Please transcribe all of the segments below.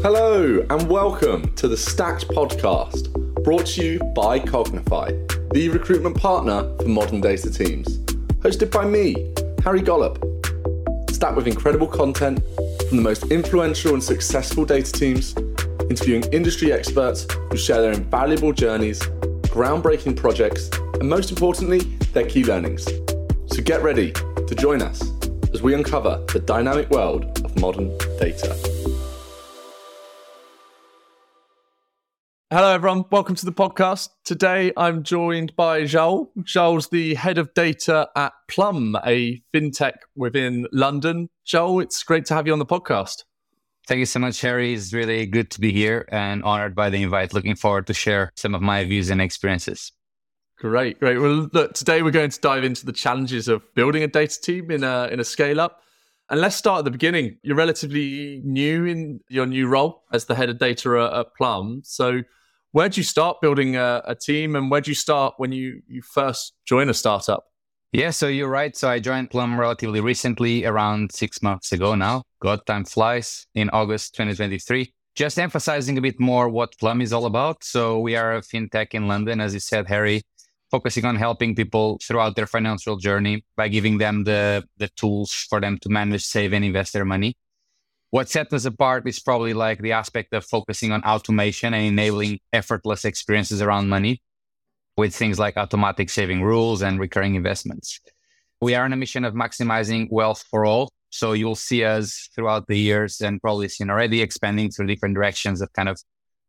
Hello, and welcome to the Stacked podcast, brought to you by Cognify, the recruitment partner for modern data teams. Hosted by me, Harry Gollop. Stacked with incredible content from the most influential and successful data teams, interviewing industry experts who share their invaluable journeys, groundbreaking projects, and most importantly, their key learnings. So get ready to join us as we uncover the dynamic world of modern data. Hello, everyone. Welcome to the podcast. Today, I'm joined by Joao. Joao's the head of data at Plum, a fintech within London. Joao, it's great to have you on the podcast. Thank you so much, Harry. It's really good to be here and honored by the invite. Looking forward to share some of my views and experiences. Great, great. Well, look, today we're going to dive into the challenges of building a data team in a in a scale up. And let's start at the beginning. You're relatively new in your new role as the head of data at, at Plum. So where'd you start building a, a team and where'd you start when you, you first joined a startup? Yeah, so you're right. So I joined Plum relatively recently, around six months ago now. God time flies in August 2023. Just emphasizing a bit more what Plum is all about. So we are a fintech in London, as you said, Harry, focusing on helping people throughout their financial journey by giving them the, the tools for them to manage, save, and invest their money what sets us apart is probably like the aspect of focusing on automation and enabling effortless experiences around money with things like automatic saving rules and recurring investments. We are on a mission of maximizing wealth for all. So you'll see us throughout the years and probably seen already expanding through different directions of kind of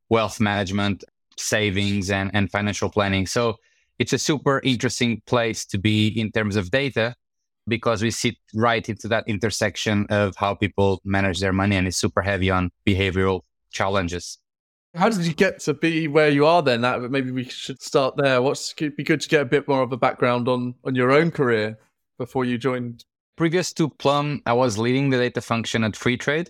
wealth management, savings and, and financial planning. So it's a super interesting place to be in terms of data because we sit right into that intersection of how people manage their money and it's super heavy on behavioral challenges. How did you get to be where you are then? That maybe we should start there. What's be good to get a bit more of a background on on your own career before you joined. Previous to Plum, I was leading the data function at Freetrade,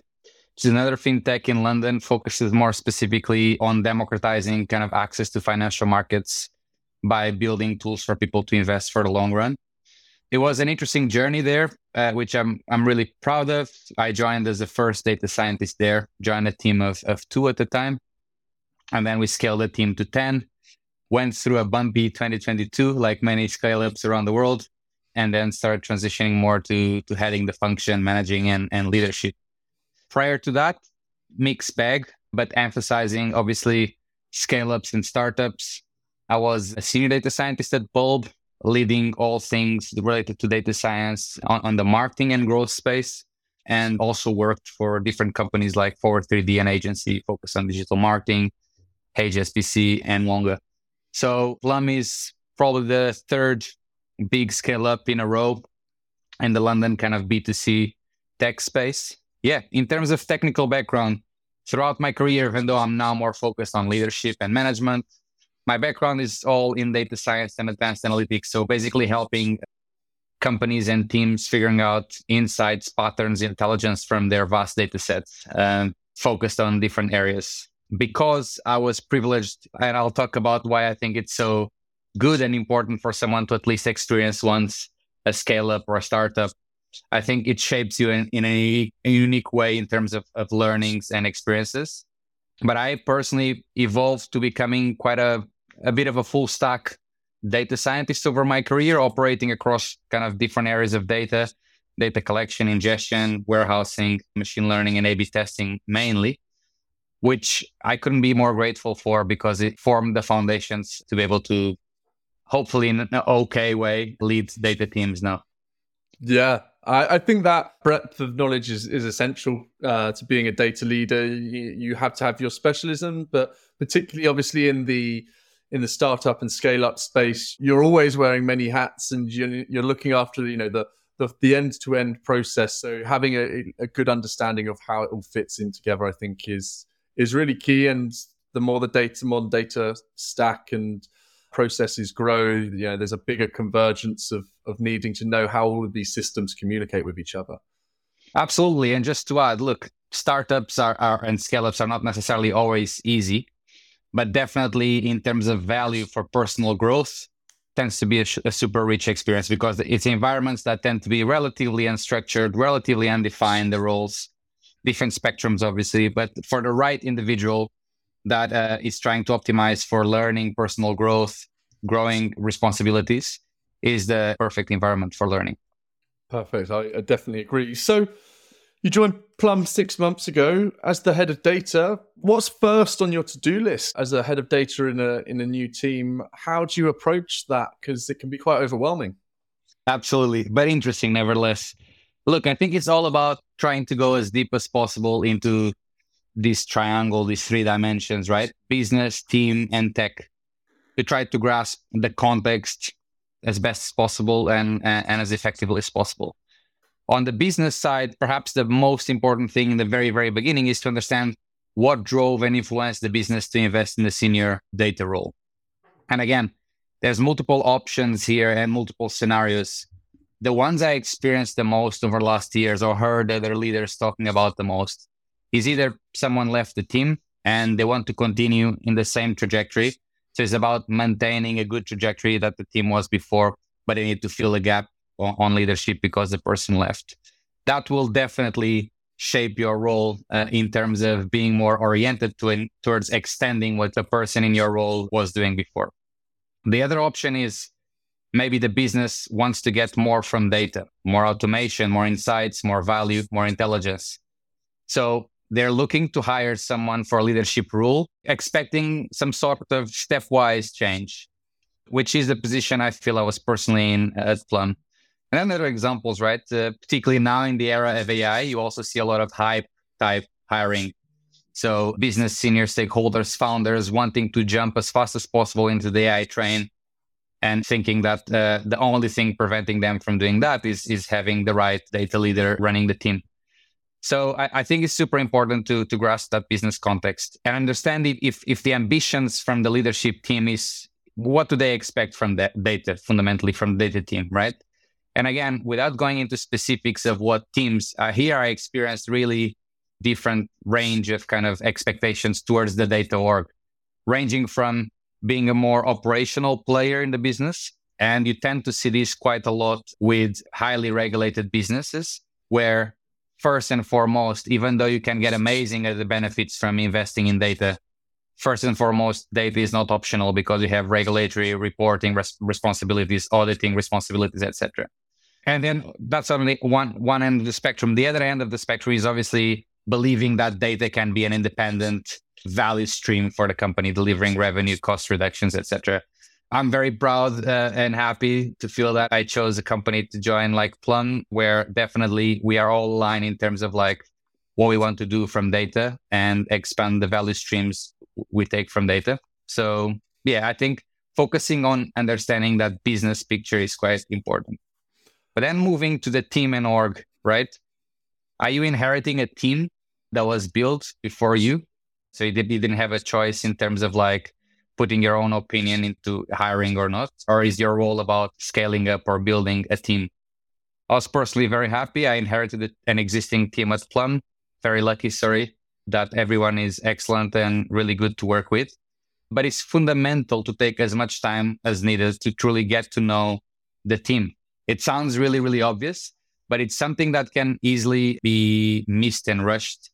which is another fintech in London, focuses more specifically on democratizing kind of access to financial markets by building tools for people to invest for the long run it was an interesting journey there, uh, which I'm I'm really proud of. I joined as the first data scientist there, joined a team of, of two at the time. And then we scaled the team to 10, went through a bumpy 2022, like many scale ups around the world, and then started transitioning more to, to heading the function, managing, and, and leadership. Prior to that, mixed bag, but emphasizing obviously scale ups and startups. I was a senior data scientist at Bulb, leading all things related to data science on, on, the marketing and growth space, and also worked for different companies like Forward 3D, an agency focused on digital marketing, HSBC, and Wonga. So Plum is probably the third big scale up in a row in the London kind of B2C tech space. Yeah, in terms of technical background, throughout my career, even though I'm now more focused on leadership and management, my background is all in data science and advanced analytics. So basically helping companies and teams figuring out insights, patterns, intelligence from their vast data sets and focused on different areas. Because I was privileged, and I'll talk about why I think it's so good and important for someone to at least experience once a scale up or a startup. I think it shapes you in, in a, a unique way in terms of, of learnings and experiences. But I personally evolved to becoming quite a, a bit of a full stack data scientist over my career, operating across kind of different areas of data, data collection, ingestion, warehousing, machine learning, and A B testing mainly, which I couldn't be more grateful for because it formed the foundations to be able to, hopefully in an okay way, lead data teams now. Yeah, I, I, think that breadth of knowledge is, is essential uh, to being a data leader. You, you, have to have your specialism, but particularly obviously in the in the startup and scale up space, you're always wearing many hats, and you're, looking after you know the the end to end process. So having a, a good understanding of how it all fits in together, I think, is is really key. And the more the data, modern data stack and processes grow, you know, there's a bigger convergence of, of needing to know how all of these systems communicate with each other. Absolutely. And just to add, look, startups are, are and scale ups are not necessarily always easy, but definitely in terms of value for personal growth, tends to be a, a super rich experience because it's environments that tend to be relatively unstructured, relatively undefined, the roles. different spectrums, obviously, but for the right individual that uh, is trying to optimize for learning, personal growth, growing responsibilities, is the perfect environment for learning. Perfect. I, I definitely agree. So, you joined Plum six months ago as the head of data. What's first on your to-do list as a head of data in a in a new team? How do you approach that? Because it can be quite overwhelming. Absolutely, but interesting nevertheless. Look, I think it's all about trying to go as deep as possible into this triangle, these three dimensions, right? Business, team, and tech. To try to grasp the context as best as possible and, and, and as effectively as possible. On the business side, perhaps the most important thing in the very, very beginning is to understand what drove and influenced the business to invest in the senior data role. And again, there's multiple options here and multiple scenarios. The ones I experienced the most over the last years or heard other leaders talking about the most is either someone left the team and they want to continue in the same trajectory. So it's about maintaining a good trajectory that the team was before, but they need to fill a gap on leadership because the person left. That will definitely shape your role uh, in terms of being more oriented to in, towards extending what the person in your role was doing before. The other option is maybe the business wants to get more from data, more automation, more insights, more value, more intelligence. So they're looking to hire someone for a leadership role, expecting some sort of stepwise change, which is the position I feel I was personally in at Plum. And then there are examples, right? Uh, particularly now in the era of AI, you also see a lot of hype type hiring. So business senior stakeholders, founders wanting to jump as fast as possible into the AI train and thinking that uh, the only thing preventing them from doing that is, is having the right data leader running the team. So I, I, think it's super important to to grasp that business context and understand if if the ambitions from the leadership team is what do they expect from the data fundamentally from the data team, right? And again, without going into specifics of what teams uh, here, I experienced really different range of kind of expectations towards the data org, ranging from being a more operational player in the business. And you tend to see this quite a lot with highly regulated businesses where first and foremost, even though you can get amazing at the benefits from investing in data, first and foremost, data is not optional because you have regulatory reporting res- responsibilities, auditing responsibilities, etc. And then that's only one one end of the spectrum. The other end of the spectrum is obviously believing that data can be an independent value stream for the company, delivering revenue, cost reductions, etc. I'm very proud uh, and happy to feel that I chose a company to join like Plum, where definitely we are all aligned in terms of like what we want to do from data and expand the value streams we take from data. So yeah, I think focusing on understanding that business picture is quite important. But then moving to the team and org, right? Are you inheriting a team that was built before you? So you didn't have a choice in terms of like putting your own opinion into hiring or not? Or is your role about scaling up or building a team? I was personally very happy. I inherited an existing team at Plum. Very lucky, sorry, that everyone is excellent and really good to work with. But it's fundamental to take as much time as needed to truly get to know the team it sounds really, really obvious, but it's something that can easily be missed and rushed.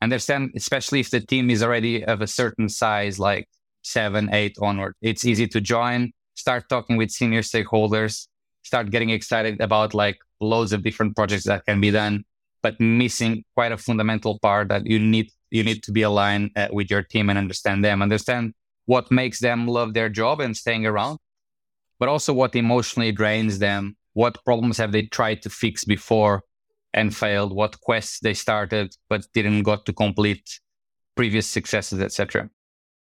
Understand, especially if the team is already of a certain size, like seven, eight onward. It's easy to join, start talking with senior stakeholders, start getting excited about like loads of different projects that can be done, but missing quite a fundamental part that you need you need to be aligned uh, with your team and understand them, understand what makes them love their job and staying around, but also what emotionally drains them what problems have they tried to fix before and failed what quests they started but didn't got to complete previous successes etc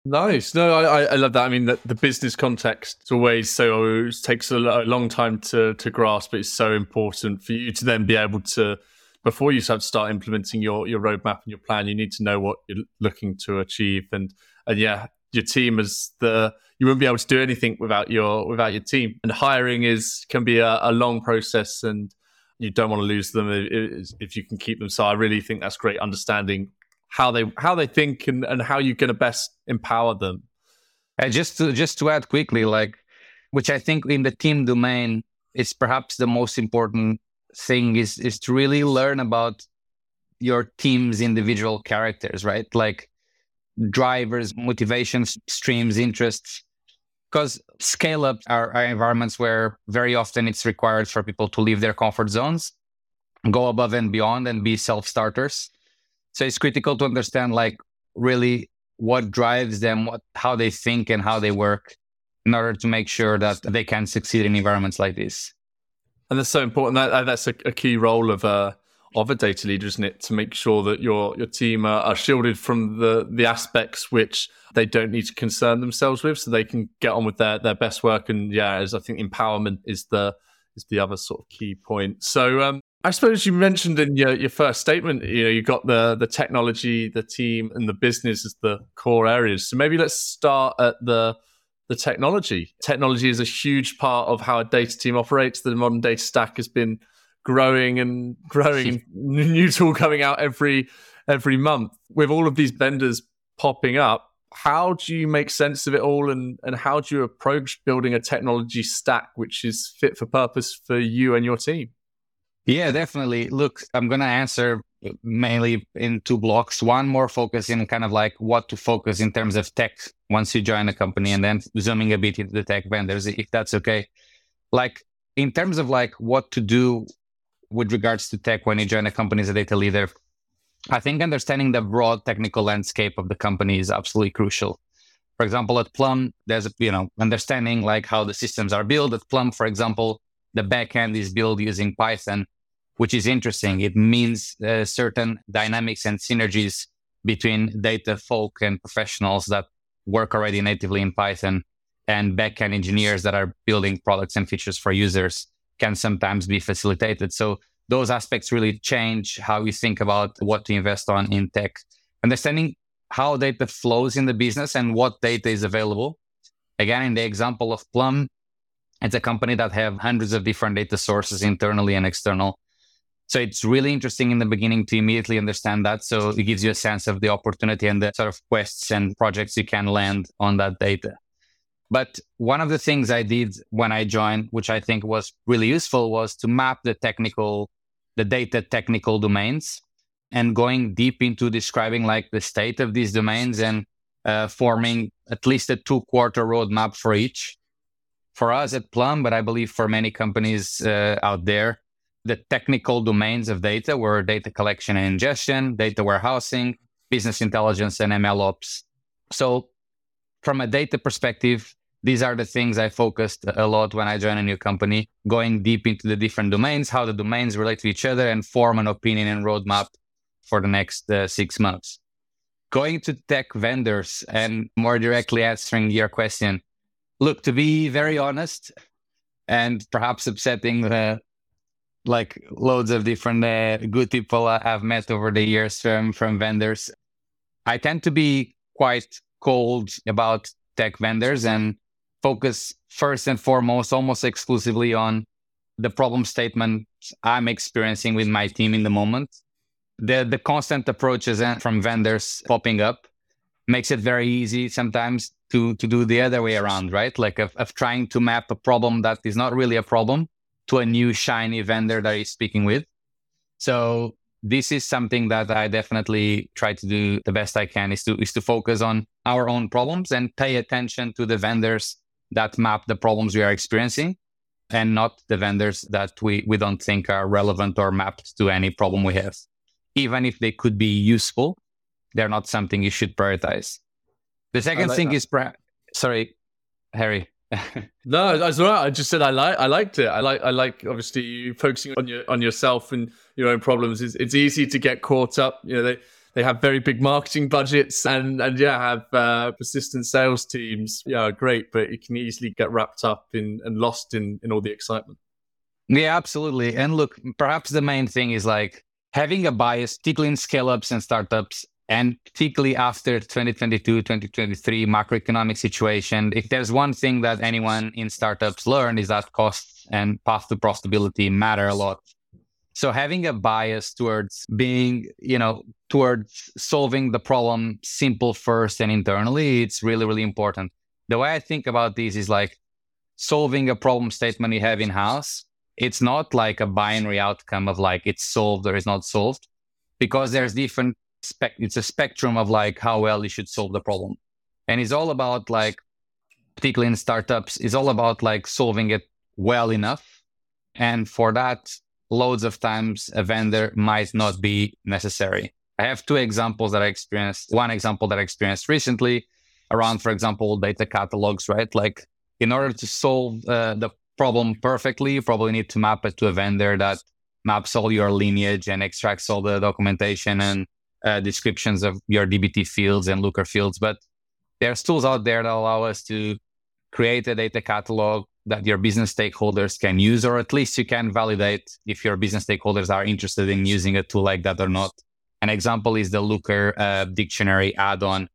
nice. No I, I love that. I mean the, the business context is always so It takes a, long time to to grasp. But it's so important for you to then be able to before you start start implementing your your roadmap and your plan you need to know what you're looking to achieve. And and yeah your team as the you wouldn't be able to do anything without your without your team. And hiring is can be a, a long process, and you don't want to lose them if, if, you can keep them. So I really think that's great understanding how they how they think and, and how you're going to best empower them. And just to just to add quickly, like which I think in the team domain is perhaps the most important thing is is to really learn about your team's individual characters, right? Like drivers, motivations, streams, interests. Because scale up are, are environments where very often it's required for people to leave their comfort zones, go above and beyond, and be self starters. So it's critical to understand, like, really what drives them, what, how they think, and how they work in order to make sure that they can succeed in environments like this. And that's so important. That, that's a, a key role of a of a data leader, isn't it, to make sure that your your team are, are, shielded from the the aspects which they don't need to concern themselves with, so they can get on with their their best work. And yeah, as I think empowerment is the is the other sort of key point. So um, I suppose you mentioned in your, your first statement, you know, you got the the technology, the team, and the business as the core areas. So maybe let's start at the the technology. Technology is a huge part of how a data team operates. The modern data stack has been growing and growing, new tool coming out every every month. With all of these vendors popping up, how do you make sense of it all and, and how do you approach building a technology stack which is fit for purpose for you and your team? Yeah, definitely. Look, I'm going to answer mainly in two blocks. One more focus in kind of like what to focus in terms of tech once you join a company, and then zooming a bit into the tech vendors, if that's okay. Like in terms of like what to do with regards to tech when you join a company as a data leader, I think understanding the broad technical landscape of the company is absolutely crucial. For example, at Plum, there's you know understanding like how the systems are built. At Plum, for example, the backend is built using Python which is interesting. It means uh, certain dynamics and synergies between data folk and professionals that work already natively in Python and backend engineers that are building products and features for users can sometimes be facilitated. So those aspects really change how we think about what to invest on in tech. Understanding how data flows in the business and what data is available. Again, in the example of Plum, it's a company that have hundreds of different data sources internally and external so it's really interesting in the beginning to immediately understand that. So it gives you a sense of the opportunity and the sort of quests and projects you can land on that data. But one of the things I did when I joined, which I think was really useful, was to map the technical, the data technical domains and going deep into describing like the state of these domains and uh, forming at least a two quarter roadmap for each. For us at Plum, but I believe for many companies uh, out there, the technical domains of data were data collection and ingestion, data warehousing, business intelligence, and ML ops. So, from a data perspective, these are the things I focused a lot when I joined a new company, going deep into the different domains, how the domains relate to each other, and form an opinion and roadmap for the next uh, six months. Going to tech vendors and more directly answering your question. Look, to be very honest, and perhaps upsetting uh, like loads of different uh, good people I've met over the years from from vendors. I tend to be quite cold about tech vendors and focus first and foremost almost exclusively on the problem statement I'm experiencing with my team in the moment. The the constant approaches from vendors popping up makes it very easy sometimes to to do the other way around, right? Like of, of trying to map a problem that is not really a problem to a new shiny vendor that he's speaking with. So this is something that I definitely try to do the best I can is to is to focus on our own problems and pay attention to the vendors that map the problems we are experiencing and not the vendors that we, we don't think are relevant or mapped to any problem we have. Even if they could be useful, they're not something you should prioritize. The second like thing that. is, sorry, Harry no, that's all right. I just said I like I liked it. I like I like obviously you focusing on your on yourself and your own problems. It's, it's easy to get caught up. You know they they have very big marketing budgets and and yeah have uh, persistent sales teams. Yeah, great, but it can easily get wrapped up in and lost in in all the excitement. Yeah, absolutely. And look, perhaps the main thing is like having a bias, in scale ups and startups, and particularly after 2022, 2023 macroeconomic situation, if there's one thing that anyone in startups learn is that costs and path to profitability matter a lot. So having a bias towards being, you know, towards solving the problem simple first and internally, it's really, really important. The way I think about this is like solving a problem statement you have in house. It's not like a binary outcome of like it's solved or it's not solved because there's different spec. It's a spectrum of like how well you should solve the problem, and it's all about like, particularly in startups, it's all about like solving it well enough, and for that, loads of times a vendor might not be necessary. I have two examples that I experienced. One example that I experienced recently around, for example, data catalogs, right? Like in order to solve uh, the problem perfectly, you probably need to map it to a vendor that maps all your lineage and extracts all the documentation and uh, descriptions of your DBT fields and Looker fields. But there's tools out there that allow us to create a data catalog that your business stakeholders can use, or at least you can validate if your business stakeholders are interested in using a tool like that or not. An example is the Looker uh, dictionary add-on,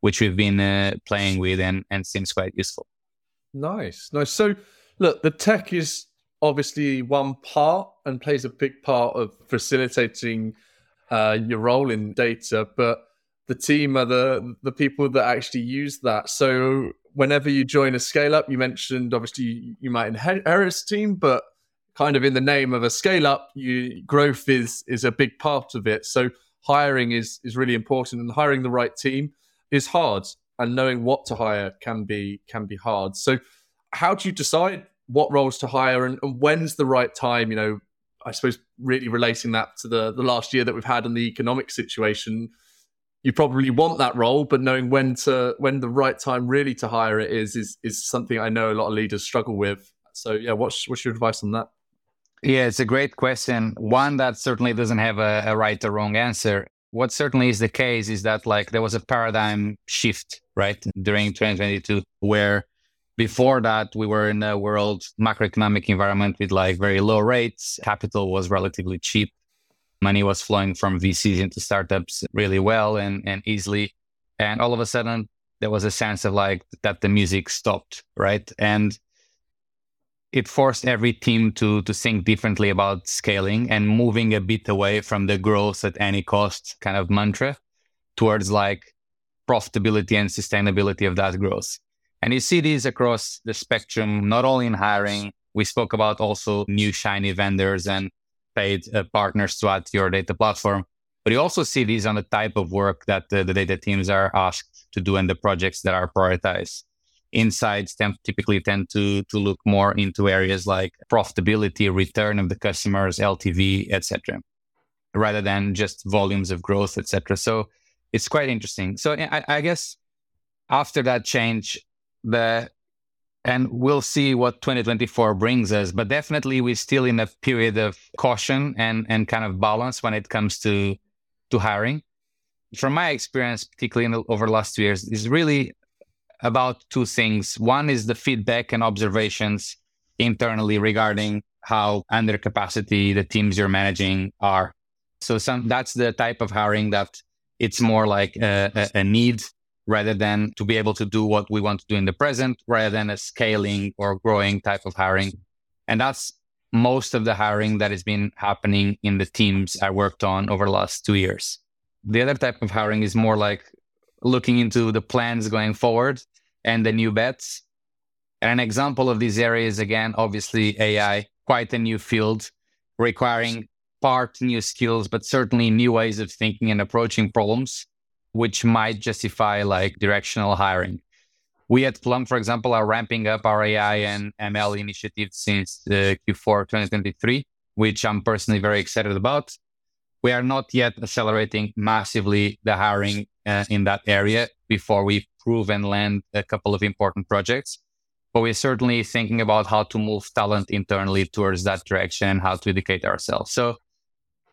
which we've been uh, playing with and, and seems quite useful. Nice, nice. So, look, the tech is obviously one part and plays a big part of facilitating uh, your role in data, but the team are the the people that actually use that. So, whenever you join a scale up, you mentioned obviously you might inherit a team, but kind of in the name of a scale up, you growth is is a big part of it. So hiring is is really important, and hiring the right team is hard, and knowing what to hire can be can be hard. So how do you decide what roles to hire, and, and when's the right time? You know, I suppose really relating that to the the last year that we've had and the economic situation. You probably want that role, but knowing when to when the right time really to hire it is is is something I know a lot of leaders struggle with. So yeah, what's what's your advice on that? Yeah, it's a great question. One that certainly doesn't have a, a, right or wrong answer. What certainly is the case is that like there was a paradigm shift, right, during 2022, where before that we were in a world macroeconomic environment with like very low rates. Capital was relatively cheap. Money was flowing from VCs into startups really well and, and easily. And all of a sudden there was a sense of like that the music stopped, right? And it forced every team to to think differently about scaling and moving a bit away from the growth at any cost kind of mantra towards like profitability and sustainability of that growth. And you see these across the spectrum, not only in hiring. We spoke about also new shiny vendors and paid uh, partners to add to your data platform. But you also see these on the type of work that the, the data teams are asked to do and the projects that are prioritized insights tend, typically tend to to look more into areas like profitability, return of the customers, LTV, etc., rather than just volumes of growth, etc. So it's quite interesting. So I, I guess after that change, the and we'll see what 2024 brings us but definitely we're still in a period of caution and and kind of balance when it comes to to hiring from my experience particularly the, over the last two years is really about two things. One is the feedback and observations internally regarding how under capacity the teams you're managing are. So some that's the type of hiring that it's more like a, a, a need rather than to be able to do what we want to do in the present, rather than a scaling or growing type of hiring. And that's most of the hiring that has been happening in the teams I worked on over the last two years. The other type of hiring is more like looking into the plans going forward and the new bets. And an example of these areas, again, obviously AI, quite a new field requiring part new skills, but certainly new ways of thinking and approaching problems, which might justify like directional hiring. We at Plum, for example, are ramping up our AI and ML initiatives since uh, Q4 2023, which I'm personally very excited about. We are not yet accelerating massively the hiring uh, in that area before we prove and land a couple of important projects. But we're certainly thinking about how to move talent internally towards that direction, and how to educate ourselves. So,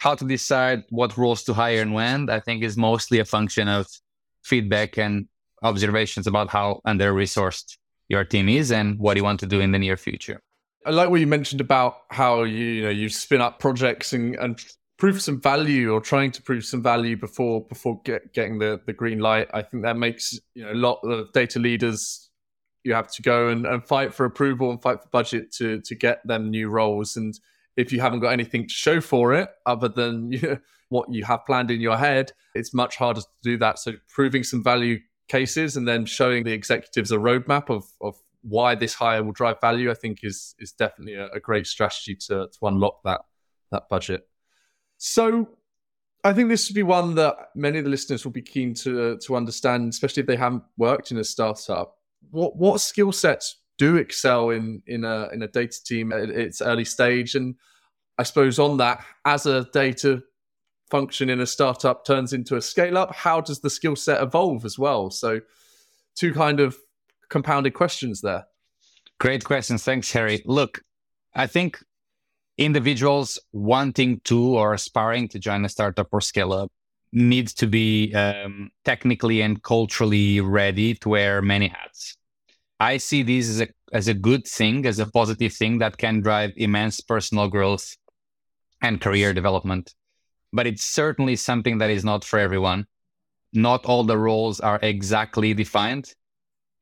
how to decide what roles to hire and when, I think is mostly a function of feedback and observations about how under resourced your team is and what you want to do in the near future. I like what you mentioned about how you, you know you spin up projects and, and prove some value or trying to prove some value before before get, getting the the green light. I think that makes you know a lot of data leaders you have to go and, and fight for approval and fight for budget to to get them new roles. And if you haven't got anything to show for it other than you what you have planned in your head, it's much harder to do that. So proving some value cases and then showing the executives a roadmap of of why this hire will drive value, I think is is definitely a, a great strategy to to unlock that that budget. So I think this would be one that many of the listeners will be keen to to understand, especially if they haven't worked in a startup. What what skill sets do excel in in a in a data team at its early stage, and I suppose on that, as a data function in a startup turns into a scale up, how does the skill set evolve as well? So, two kind of compounded questions there. Great questions. Thanks, Harry. Look, I think individuals wanting to or aspiring to join a startup or scale up needs to be um, technically and culturally ready to wear many hats. I see this as a as a good thing, as a positive thing that can drive immense personal growth and career development. But it's certainly something that is not for everyone. Not all the roles are exactly defined.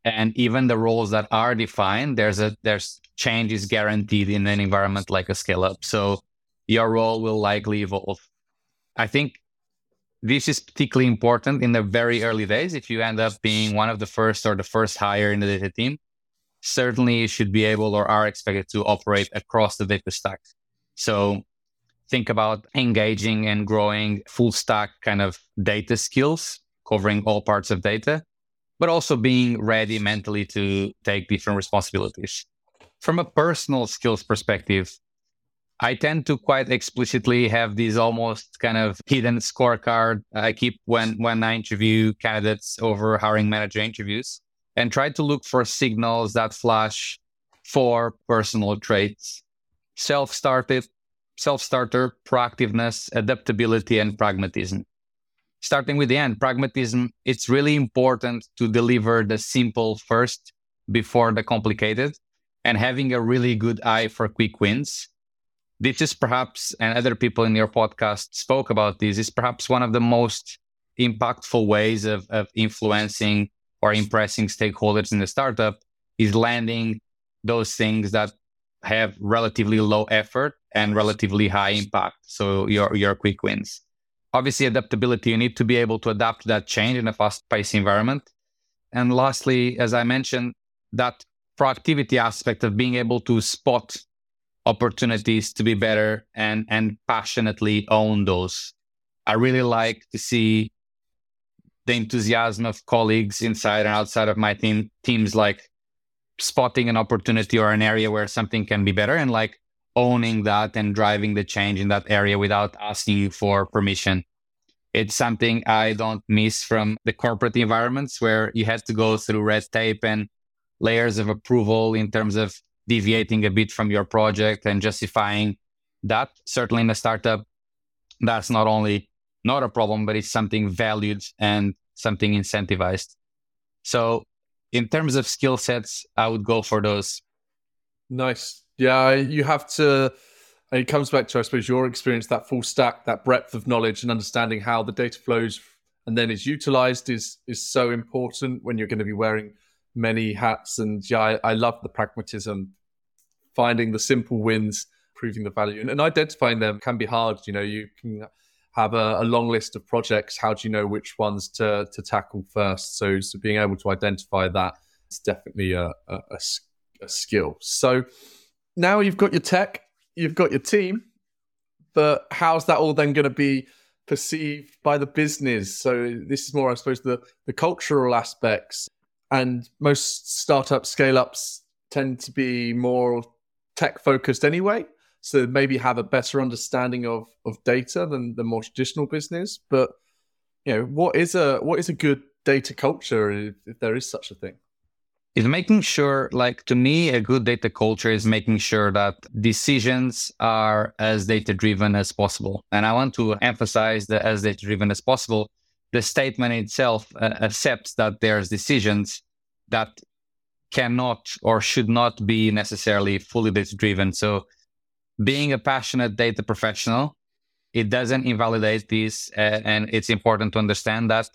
And even the roles that are defined, there's a there's change is guaranteed in an environment like a scale up. So your role will likely evolve. I think this is particularly important in the very early days. If you end up being one of the first or the first hire in the data team, certainly you should be able or are expected to operate across the data stack. So think about engaging and growing full stack kind of data skills, covering all parts of data, but also being ready mentally to take different responsibilities. From a personal skills perspective, I tend to quite explicitly have these almost kind of hidden scorecard I keep when when I interview candidates over hiring manager interviews and try to look for signals that flash for personal traits. Self-started, self-starter, proactiveness, adaptability, and pragmatism. Starting with the end, pragmatism, it's really important to deliver the simple first before the complicated and having a really good eye for quick wins this is perhaps, and other people in your podcast spoke about this, is perhaps one of the most impactful ways of, of influencing or impressing stakeholders in the startup is landing those things that have relatively low effort and relatively high impact. So your your quick wins. Obviously, adaptability, you need to be able to adapt to that change in a fast-paced environment. And lastly, as I mentioned, that proactivity aspect of being able to spot opportunities to be better and and passionately own those. I really like to see the enthusiasm of colleagues inside and outside of my team teams like spotting an opportunity or an area where something can be better and like owning that and driving the change in that area without asking for permission. It's something I don't miss from the corporate environments where you had to go through red tape and layers of approval in terms of deviating a bit from your project and justifying that. Certainly in a startup, that's not only not a problem, but it's something valued and something incentivized. So in terms of skill sets, I would go for those. Nice. Yeah, you have to. It comes back to, I suppose, your experience, that full stack, that breadth of knowledge and understanding how the data flows and then is utilized is is so important when you're going to be wearing many hats. And yeah, I, I love the pragmatism finding the simple wins, proving the value, and, and identifying them can be hard. You know, you can have a, a, long list of projects. How do you know which ones to to tackle first? So, so being able to identify that is definitely a, a, a skill. So now you've got your tech, you've got your team, but how's that all then going to be perceived by the business? So this is more, I suppose, the the cultural aspects. And most startup scale ups tend to be more tech focused anyway so maybe have a better understanding of of data than the more traditional business. But you know what is a what is a good data culture if, if there is such a thing? Is making sure like to me a good data culture is making sure that decisions are as data driven as possible. And i want to emphasize that as data driven as possible the statement itself uh, accepts that there's decisions that cannot or should not be necessarily fully data driven. So, being a passionate data professional, it doesn't invalidate this. And it's important to understand that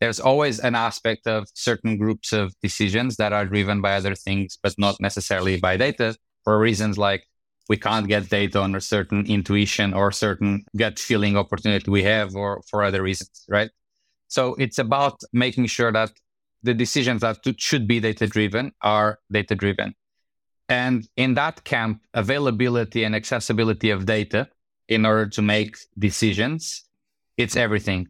there's always an aspect of certain groups of decisions that are driven by other things, but not necessarily by data for reasons like we can't get data on a certain intuition or certain gut feeling opportunity we have or for other reasons, right? So it's about making sure that the decisions that should be data driven are data driven. And in that camp, availability and accessibility of data in order to make decisions it's everything.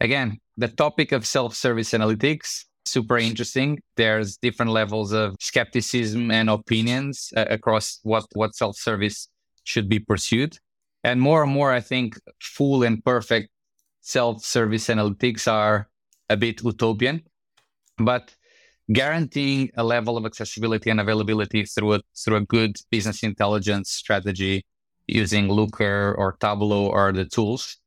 Again, the topic of self-service analytics super interesting. There's different levels of skepticism and opinions uh, across what what self-service should be pursued. And more and more, I think full and perfect self-service analytics are a bit utopian, but guaranteeing a level of accessibility and availability through a, through a good business intelligence strategy using Looker or Tableau or the tools,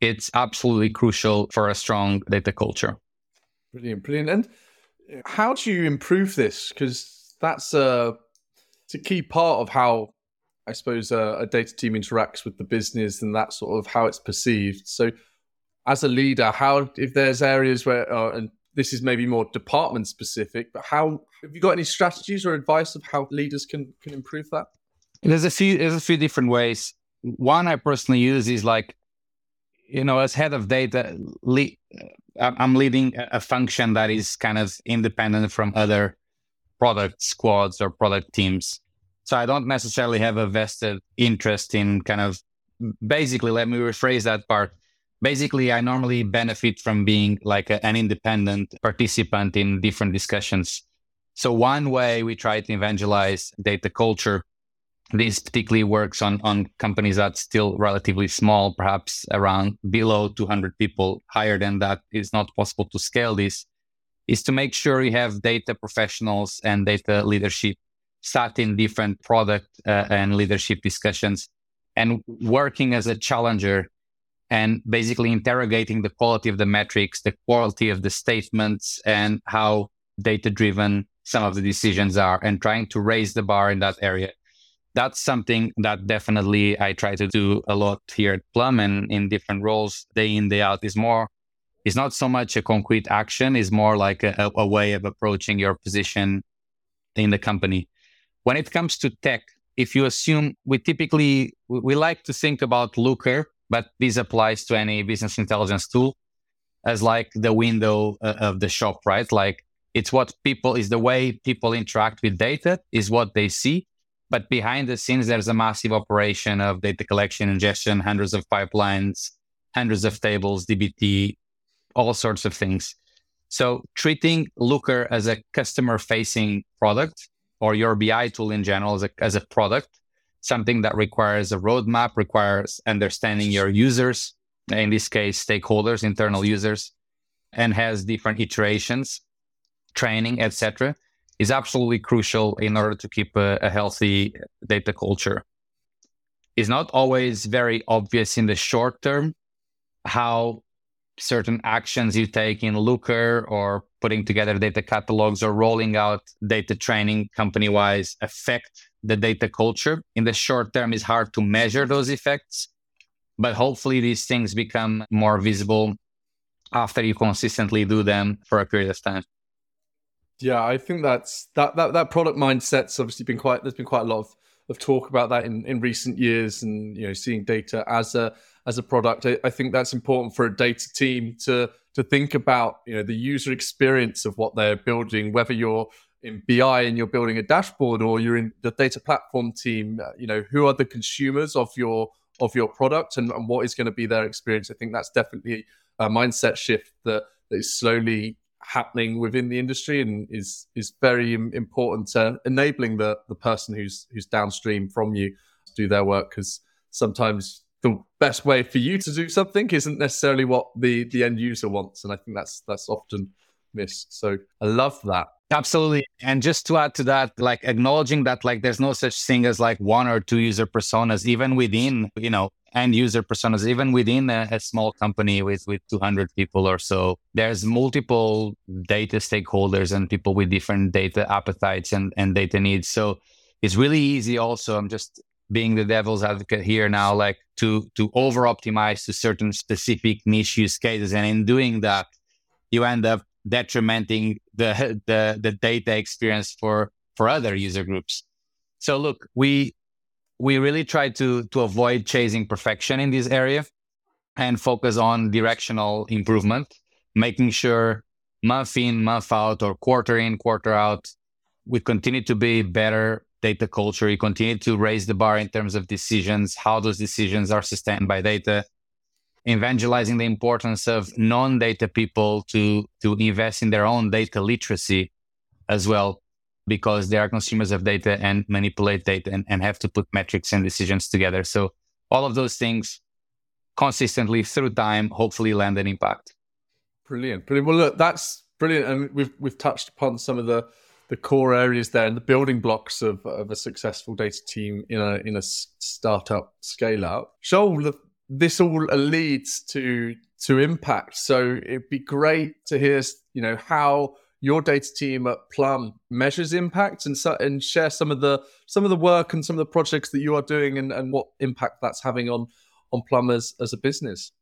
it's absolutely crucial for a strong data culture. Brilliant, brilliant. And how do you improve this? Because that's a it's a key part of how I suppose a, a, data team interacts with the business and that sort of how it's perceived. So, as a leader, how if there's areas where uh, and this is maybe more department specific, but how have you got any strategies or advice of how leaders can can improve that? There's a few there's a few different ways. One I personally use is like, you know, as head of data, I'm leading a function that is kind of independent from other product squads or product teams. So I don't necessarily have a vested interest in kind of basically, let me rephrase that part. Basically, I normally benefit from being like a, an independent participant in different discussions. So one way we try to evangelize data culture this particularly works on, on companies that's still relatively small, perhaps around below 200 people. Higher than that is not possible to scale this. Is to make sure you have data professionals and data leadership sat in different product uh, and leadership discussions and working as a challenger and basically interrogating the quality of the metrics, the quality of the statements, and how data driven some of the decisions are, and trying to raise the bar in that area that's something that definitely I try to do a lot here at Plum and in different roles day in, day out is more, it's not so much a concrete action, it's more like a, a way of approaching your position in the company. When it comes to tech, if you assume we typically, we like to think about Looker, but this applies to any business intelligence tool as like the window uh, of the shop, right? Like it's what people is the way people interact with data is what they see but behind the scenes, there's a massive operation of data collection, ingestion, hundreds of pipelines, hundreds of tables, DBT, all sorts of things. So treating Looker as a customer facing product or your BI tool in general as a, as a product, something that requires a roadmap, requires understanding your users, in this case, stakeholders, internal users, and has different iterations, training, etc is absolutely crucial in order to keep a, a healthy data culture. It's not always very obvious in the short term how certain actions you take in Looker or putting together data catalogs or rolling out data training company wise affect the data culture. In the short term, it's hard to measure those effects, but hopefully these things become more visible after you consistently do them for a period of time. Yeah, I think that's that that that product mindset's obviously been quite. There's been quite a lot of, of talk about that in, in recent years, and you know, seeing data as a as a product. I, I think that's important for a data team to to think about you know the user experience of what they're building, whether you're in BI and you're building a dashboard or you're in the data platform team. Uh, you know, who are the consumers of your of your product and, and what is going to be their experience. I think that's definitely a mindset shift that, that is slowly happening within the industry and is is very important to enabling the the person who's who's downstream from you to do their work because sometimes the best way for you to do something isn't necessarily what the the end user wants and i think that's that's often missed so i love that Absolutely. And just to add to that, like acknowledging that like there's no such thing as like one or two user personas, even within, you know, end user personas, even within a, a small company with, with 200 people or so, there's multiple data stakeholders and people with different data appetites and, and data needs. So it's really easy also. I'm just being the devil's advocate here now, like to, to over optimize to certain specific niche use cases. And in doing that, you end up detrimenting the, the, the data experience for, for other user groups. So look, we, we really try to, to avoid chasing perfection in this area and focus on directional improvement, making sure month in, month out, or quarter in, quarter out, we continue to be better data culture. We continue to raise the bar in terms of decisions, how those decisions are sustained by data. Evangelizing the importance of non-data people to to invest in their own data literacy as well because they are consumers of data and manipulate data and, and have to put metrics and decisions together. So all of those things consistently through time hopefully land an impact. Brilliant brilliant. Well look that's brilliant and we've we've touched upon some of the the core areas there and the building blocks of, of a successful data team in a in a startup scale up. Joao, this all leads to to impact. So it'd be great to hear, you know, how your data team at Plum measures impact and so, and share some of the some of the work and some of the projects that you are doing and, and what impact that's having on on Plum as, as a business.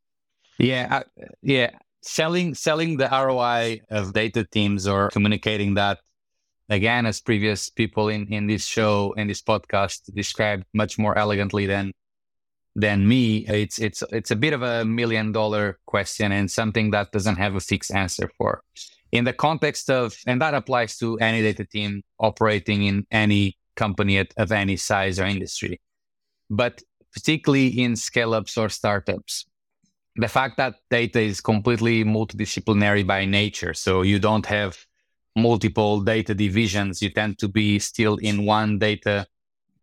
Yeah, uh, yeah. Selling selling the ROI of data teams or communicating that again, as previous people in in this show in this podcast described much more elegantly than than me, it's it's it's a bit of a million dollar question and something that doesn't have a fixed answer for. In the context of, and that applies to any data team operating in any company at, of any size or industry, but particularly in scale ups or startups, the fact that data is completely multidisciplinary by nature, so you don't have multiple data divisions, you tend to be still in one data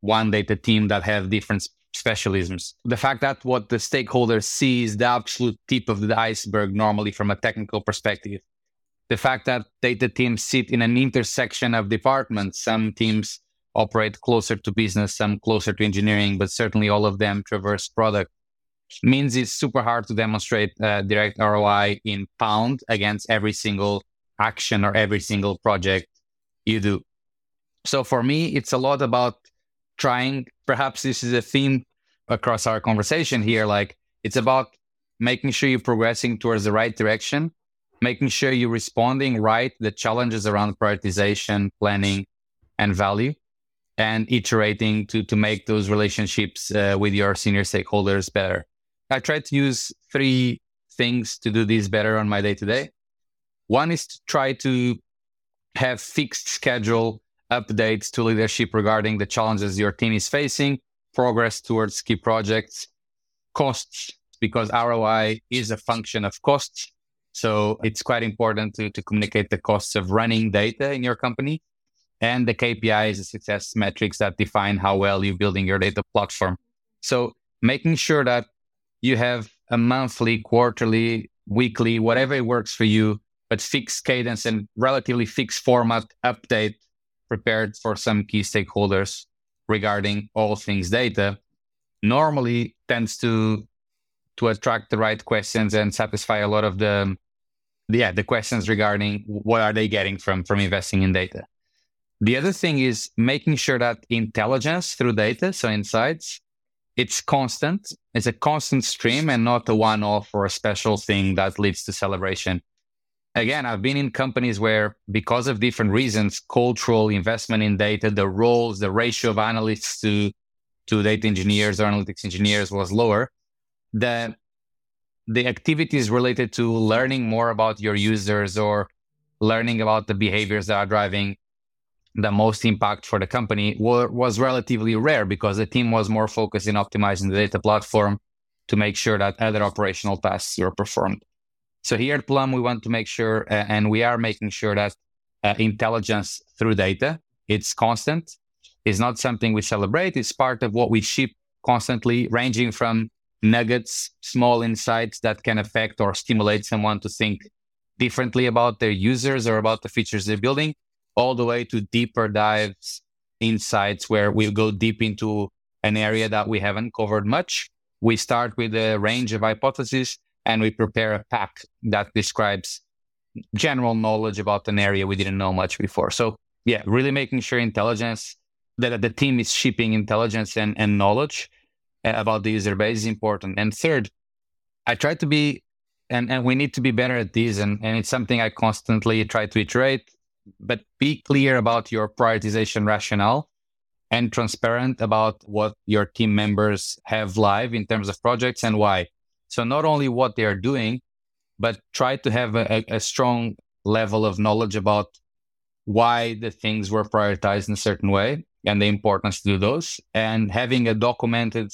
one data team that have different specialisms. The fact that what the stakeholders see is the absolute tip of the iceberg normally from a technical perspective. The fact that data teams sit in an intersection of departments, some teams operate closer to business, some closer to engineering, but certainly all of them traverse product means it's super hard to demonstrate uh, direct ROI in pound against every single action or every single project you do. So for me, it's a lot about trying, perhaps this is a theme across our conversation here. Like it's about making sure you're progressing towards the right direction, making sure you're responding right the challenges around prioritization, planning, and value, and iterating to to make those relationships uh, with your senior stakeholders better. I try to use three things to do this better on my day to day. One is to try to have fixed schedule updates to leadership regarding the challenges your team is facing, progress towards key projects, costs, because ROI is a function of costs. So it's quite important to, to communicate the costs of running data in your company and the KPIs, the success metrics that define how well you're building your data platform. So making sure that you have a monthly, quarterly, weekly, whatever works for you, but fixed cadence and relatively fixed format update prepared for some key stakeholders regarding all things data normally tends to to attract the right questions and satisfy a lot of the yeah the questions regarding what are they getting from from investing in data. The other thing is making sure that intelligence through data so insights it's constant. It's a constant stream and not a one-off or a special thing that leads to celebration again, I've been in companies where, because of different reasons, cultural investment in data, the roles, the ratio of analysts to to data engineers or analytics engineers was lower. The the activities related to learning more about your users or learning about the behaviors that are driving the most impact for the company were, was relatively rare because the team was more focused in optimizing the data platform to make sure that other operational tasks were performed. So here at Plum, we want to make sure, uh, and we are making sure that uh, intelligence through data, it's constant. It's not something we celebrate. It's part of what we ship constantly, ranging from nuggets, small insights that can affect or stimulate someone to think differently about their users or about the features they're building, all the way to deeper dives, insights where we go deep into an area that we haven't covered much. We start with a range of hypotheses and we prepare a pack that describes general knowledge about an area we didn't know much before. So yeah, really making sure intelligence that the team is shipping intelligence and, and knowledge uh, about the user base is important. And third, I try to be and, and we need to be better at this and, and it's something I constantly try to iterate, but be clear about your prioritization rationale and transparent about what your team members have live in terms of projects and why. So not only what they are doing, but try to have a, a strong level of knowledge about why the things were prioritized in a certain way and the importance to do those. And having a documented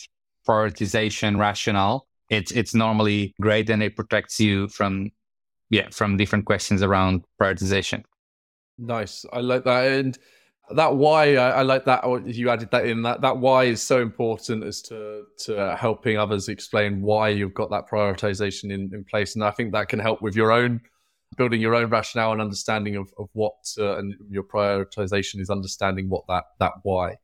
prioritization rationale it's it's normally great and it protects you from yeah from different questions around prioritization. Nice, I like that, and that why I, I, like that you added that in that that why is so important as to to helping others explain why you've got that prioritization in, in place. And i think that can help with your own building your own rationale and understanding of, of what uh, and your prioritization is understanding what that that why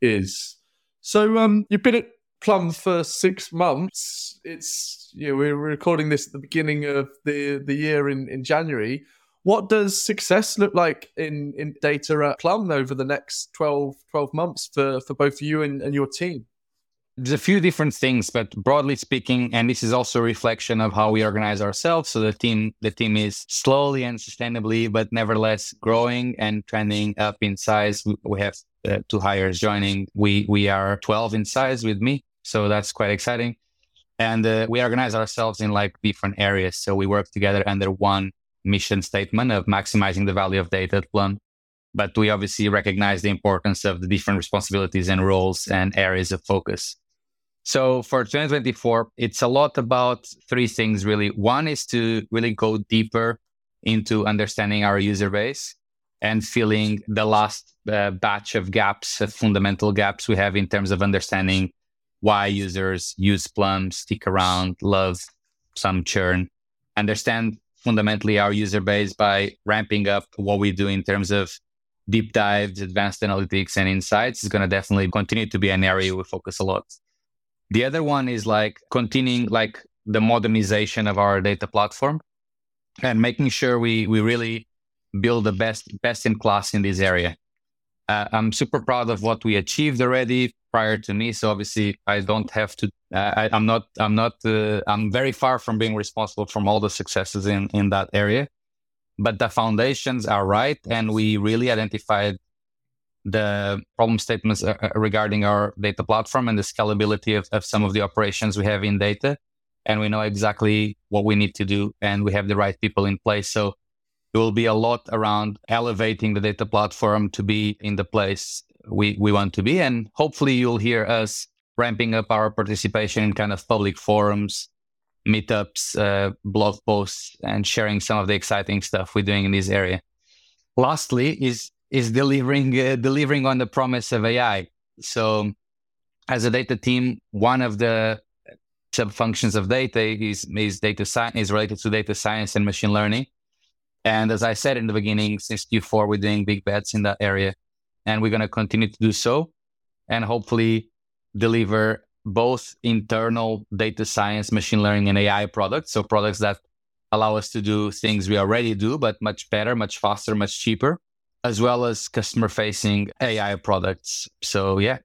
is. So um you've been at plum for six months. It's you know we're recording this at the beginning of the the year in in january what does success look like in, in data at Plum over the next 12, 12 months for, for both you and, and your team? There's a few different things, but broadly speaking, and this is also a reflection of how we organize ourselves. So the team, the team is slowly and sustainably, but nevertheless growing and trending up in size. We have uh, two hires joining. We we are 12 in size with me, so that's quite exciting. And uh, we organize ourselves in like different areas. So we work together under one mission statement of maximizing the value of data at Plum. But we obviously recognize the importance of the different responsibilities and roles and areas of focus. So for 2024, it's a lot about three things really. One is to really go deeper into understanding our user base and filling the last uh, batch of gaps, uh, fundamental gaps we have in terms of understanding why users use Plum, stick around, love some churn, understand fundamentally our user base by ramping up what we do in terms of deep dives, advanced analytics, and insights is going to definitely continue to be an area we focus a lot. The other one is like continuing like the modernization of our data platform and making sure we we really build the best best in class in this area. Uh, I'm super proud of what we achieved already prior to me. So obviously, I don't have to. Uh, I, am not. I'm not. Uh, I'm very far from being responsible from all the successes in in that area. But the foundations are right, and we really identified the problem statements uh, uh, regarding our data platform and the scalability of, of some of the operations we have in data. And we know exactly what we need to do, and we have the right people in place. So will be a lot around elevating the data platform to be in the place we, we want to be. And hopefully you'll hear us ramping up our participation in kind of public forums, meetups, uh, blog posts, and sharing some of the exciting stuff we're doing in this area. Lastly, is is delivering uh, delivering on the promise of AI. So, as a data team, one of the sub functions of data is is data science is related to data science and machine learning. And as I said in the beginning, since Q4, we're doing big bets in that area and we're going to continue to do so and hopefully deliver both internal data science, machine learning, and AI products. So products that allow us to do things we already do, but much better, much faster, much cheaper, as well as customer facing AI products. So yeah,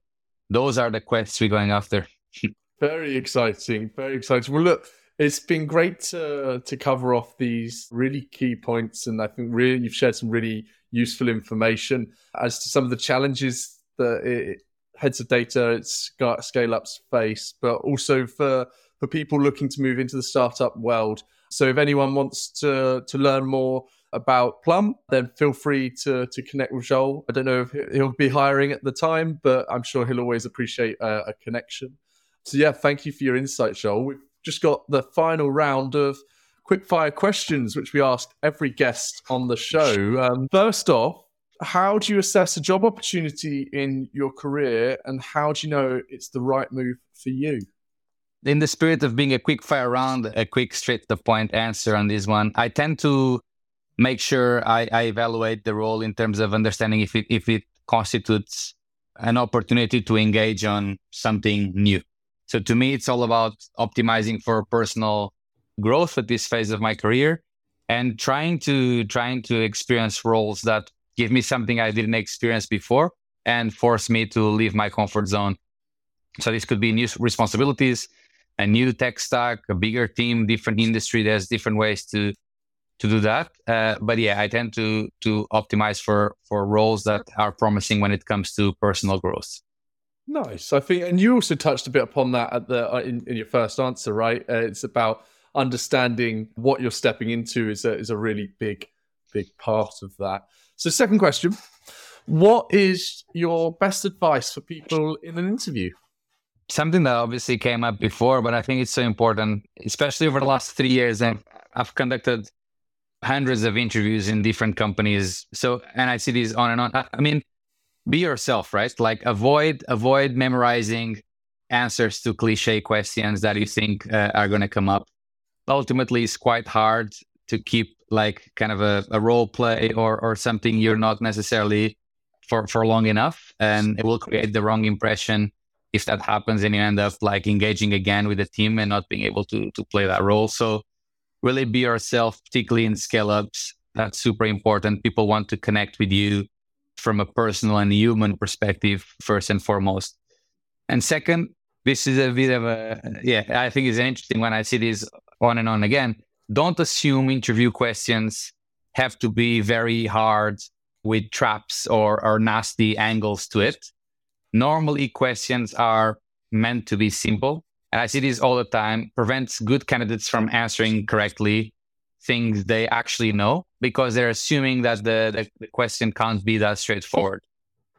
those are the quests we're going after. very exciting. Very exciting. Well, look, it's been great to to cover off these really key points, and I think really you've shared some really useful information as to some of the challenges that it, heads of data scale ups face, but also for for people looking to move into the startup world. So if anyone wants to to learn more about Plum, then feel free to to connect with Joao. I don't know if he'll be hiring at the time, but I'm sure he'll always appreciate a, a connection. So yeah, thank you for your insight, Joao. We've just got the final round of quick fire questions, which we ask every guest on the show. Um, first off, how do you assess a job opportunity in your career and how do you know it's the right move for you? In the spirit of being a quick fire round, a quick straight to point answer on this one, I tend to make sure I, I evaluate the role in terms of understanding if it if it constitutes an opportunity to engage on something new. So to me, it's all about optimizing for personal growth at this phase of my career and trying to trying to experience roles that give me something I didn't experience before and force me to leave my comfort zone. So this could be new responsibilities, a new tech stack, a bigger team, different industry. There's different ways to to do that. Uh, but yeah, I tend to to optimize for for roles that are promising when it comes to personal growth. Nice. I think, and you also touched a bit upon that at the uh, in, in your first answer, right? Uh, it's about understanding what you're stepping into is a is a really big big part of that. So, second question: What is your best advice for people in an interview? something that obviously came up before, but I think it's so important, especially over the last three years. And I've conducted hundreds of interviews in different companies. So, and I see these on and on. I, I mean, be yourself, right? Like avoid avoid memorizing answers to cliche questions that you think uh, are going to come up. Ultimately, it's quite hard to keep like kind of a, a role play or or something you're not necessarily for for long enough, and it will create the wrong impression if that happens and you end up like engaging again with the team and not being able to to play that role. So really be yourself, particularly in scale ups. That's super important. People want to connect with you from a personal and human perspective, first and foremost. And second, this is a bit of a, yeah, I think it's interesting when I see this on and on again. Don't assume interview questions have to be very hard with traps or, or nasty angles to it. Normally, questions are meant to be simple. And I see this all the time, prevents good candidates from answering correctly things they actually know because they're assuming that the, the, the question can't be that straightforward.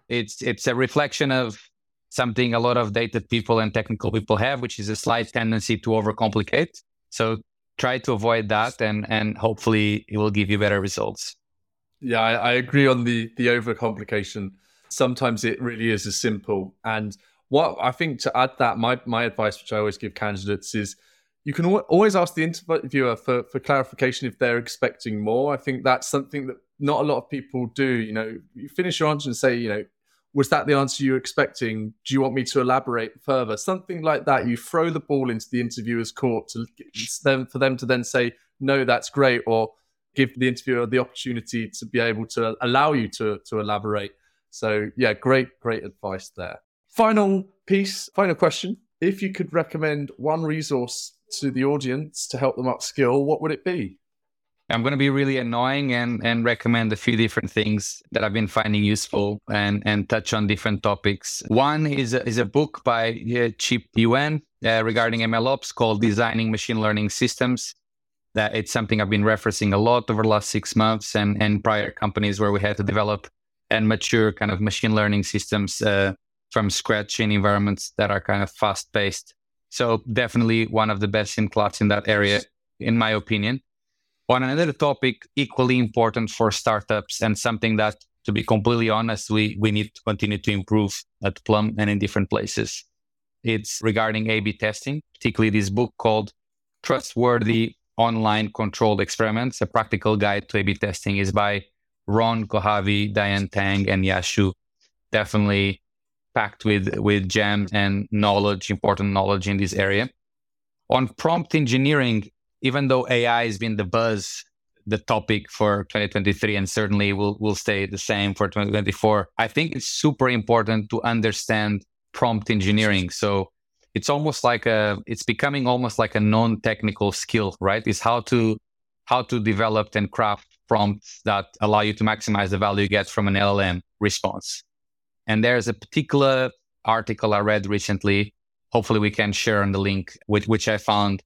It's it's a reflection of something a lot of data people and technical people have, which is a slight tendency to overcomplicate. So try to avoid that and and hopefully it will give you better results. Yeah, I, I agree on the the overcomplication. Sometimes it really is as simple. And what I think to add that, my my advice, which I always give candidates, is you can always ask the interviewer for, for clarification if they're expecting more. I think that's something that not a lot of people do. You know, you finish your answer and say, you know, was that the answer you were expecting? Do you want me to elaborate further? Something like that. You throw the ball into the interviewer's court to them for them to then say, no, that's great, or give the interviewer the opportunity to be able to allow you to to elaborate. So yeah, great, great advice there. Final piece, final question. If you could recommend one resource to the audience to help them upskill, what would it be? I'm going to be really annoying and, and recommend a few different things that I've been finding useful and, and touch on different topics. One is a, is a book by uh, Chip Huyen uh, regarding MLOps called Designing Machine Learning Systems. That it's something I've been referencing a lot over the last six months and, and prior companies where we had to develop and mature kind of machine learning systems uh, from scratch in environments that are kind of fast paced so definitely one of the best in class in that area, in my opinion. On another topic, equally important for startups and something that, to be completely honest, we, we need to continue to improve at Plum and in different places. It's regarding A-B testing, particularly this book called Trustworthy Online Controlled Experiments, a practical guide to A-B testing is by Ron Kohavi, Diane Tang, and Ya Xu. Definitely packed with with gems and knowledge, important knowledge in this area. On prompt engineering, even though AI has been the buzz, the topic for 2023, and certainly will will stay the same for 2024, I think it's super important to understand prompt engineering. So it's almost like a it's becoming almost like a non-technical skill, right? Is how to how to develop and craft prompts that allow you to maximize the value you get from an LLM response. And there's a particular article I read recently. Hopefully, we can share on the link, which, which I found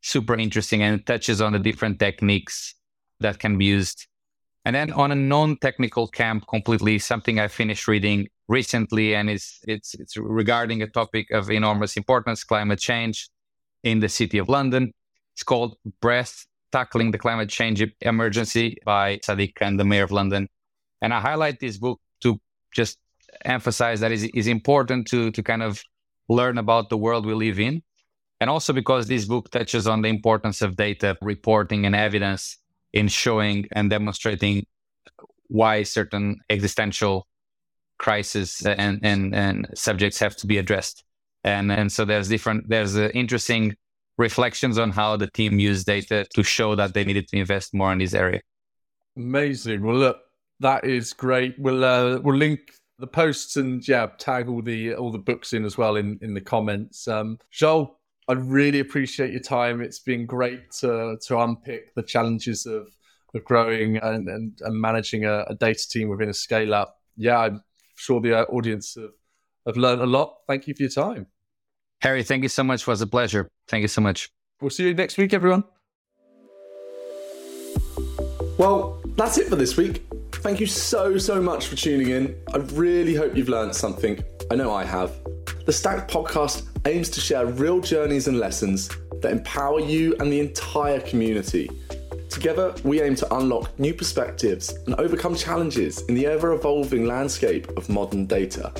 super interesting and it touches on the different techniques that can be used. And then on a non-technical camp, completely something I finished reading recently, and it's it's it's regarding a topic of enormous importance, climate change in the city of London. It's called Breath Tackling the Climate Change Emergency by Sadiq Khan, the mayor of London. And I highlight this book to just emphasize that is important to to kind of learn about the world we live in and also because this book touches on the importance of data reporting and evidence in showing and demonstrating why certain existential crises and, and, and subjects have to be addressed. And, and so there's different, there's uh, interesting reflections on how the team used data to show that they needed to invest more in this area. Amazing. Well, look, that is great. We'll, uh, we'll link the posts and yeah, tag all the all the books in as well in in the comments. Um, Joao, I really appreciate your time. It's been great to to unpick the challenges of of growing and and, and managing a, a, data team within a scale up. Yeah, I'm sure the uh, audience have, have learned a lot. Thank you for your time. Harry, thank you so much. It was a pleasure. Thank you so much. We'll see you next week, everyone. Well, that's it for this week. Thank you so, so much for tuning in. I really hope you've learned something. I know I have. The Stacked podcast aims to share real journeys and lessons that empower you and the entire community. Together, we aim to unlock new perspectives and overcome challenges in the ever evolving landscape of modern data.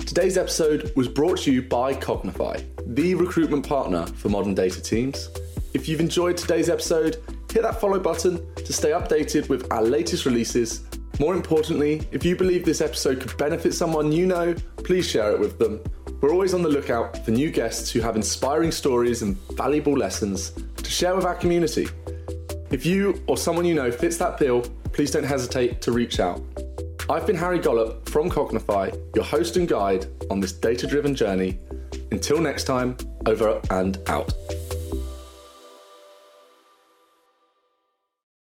Today's episode was brought to you by Cognify, the recruitment partner for modern data teams. If you've enjoyed today's episode, hit that follow button to stay updated with our latest releases. More importantly, if you believe this episode could benefit someone you know, please share it with them. We're always on the lookout for new guests who have inspiring stories and valuable lessons to share with our community. If you or someone you know fits that bill, please don't hesitate to reach out. I've been Harry Gollop from Cognify, your host and guide on this data driven journey. Until next time, over and out.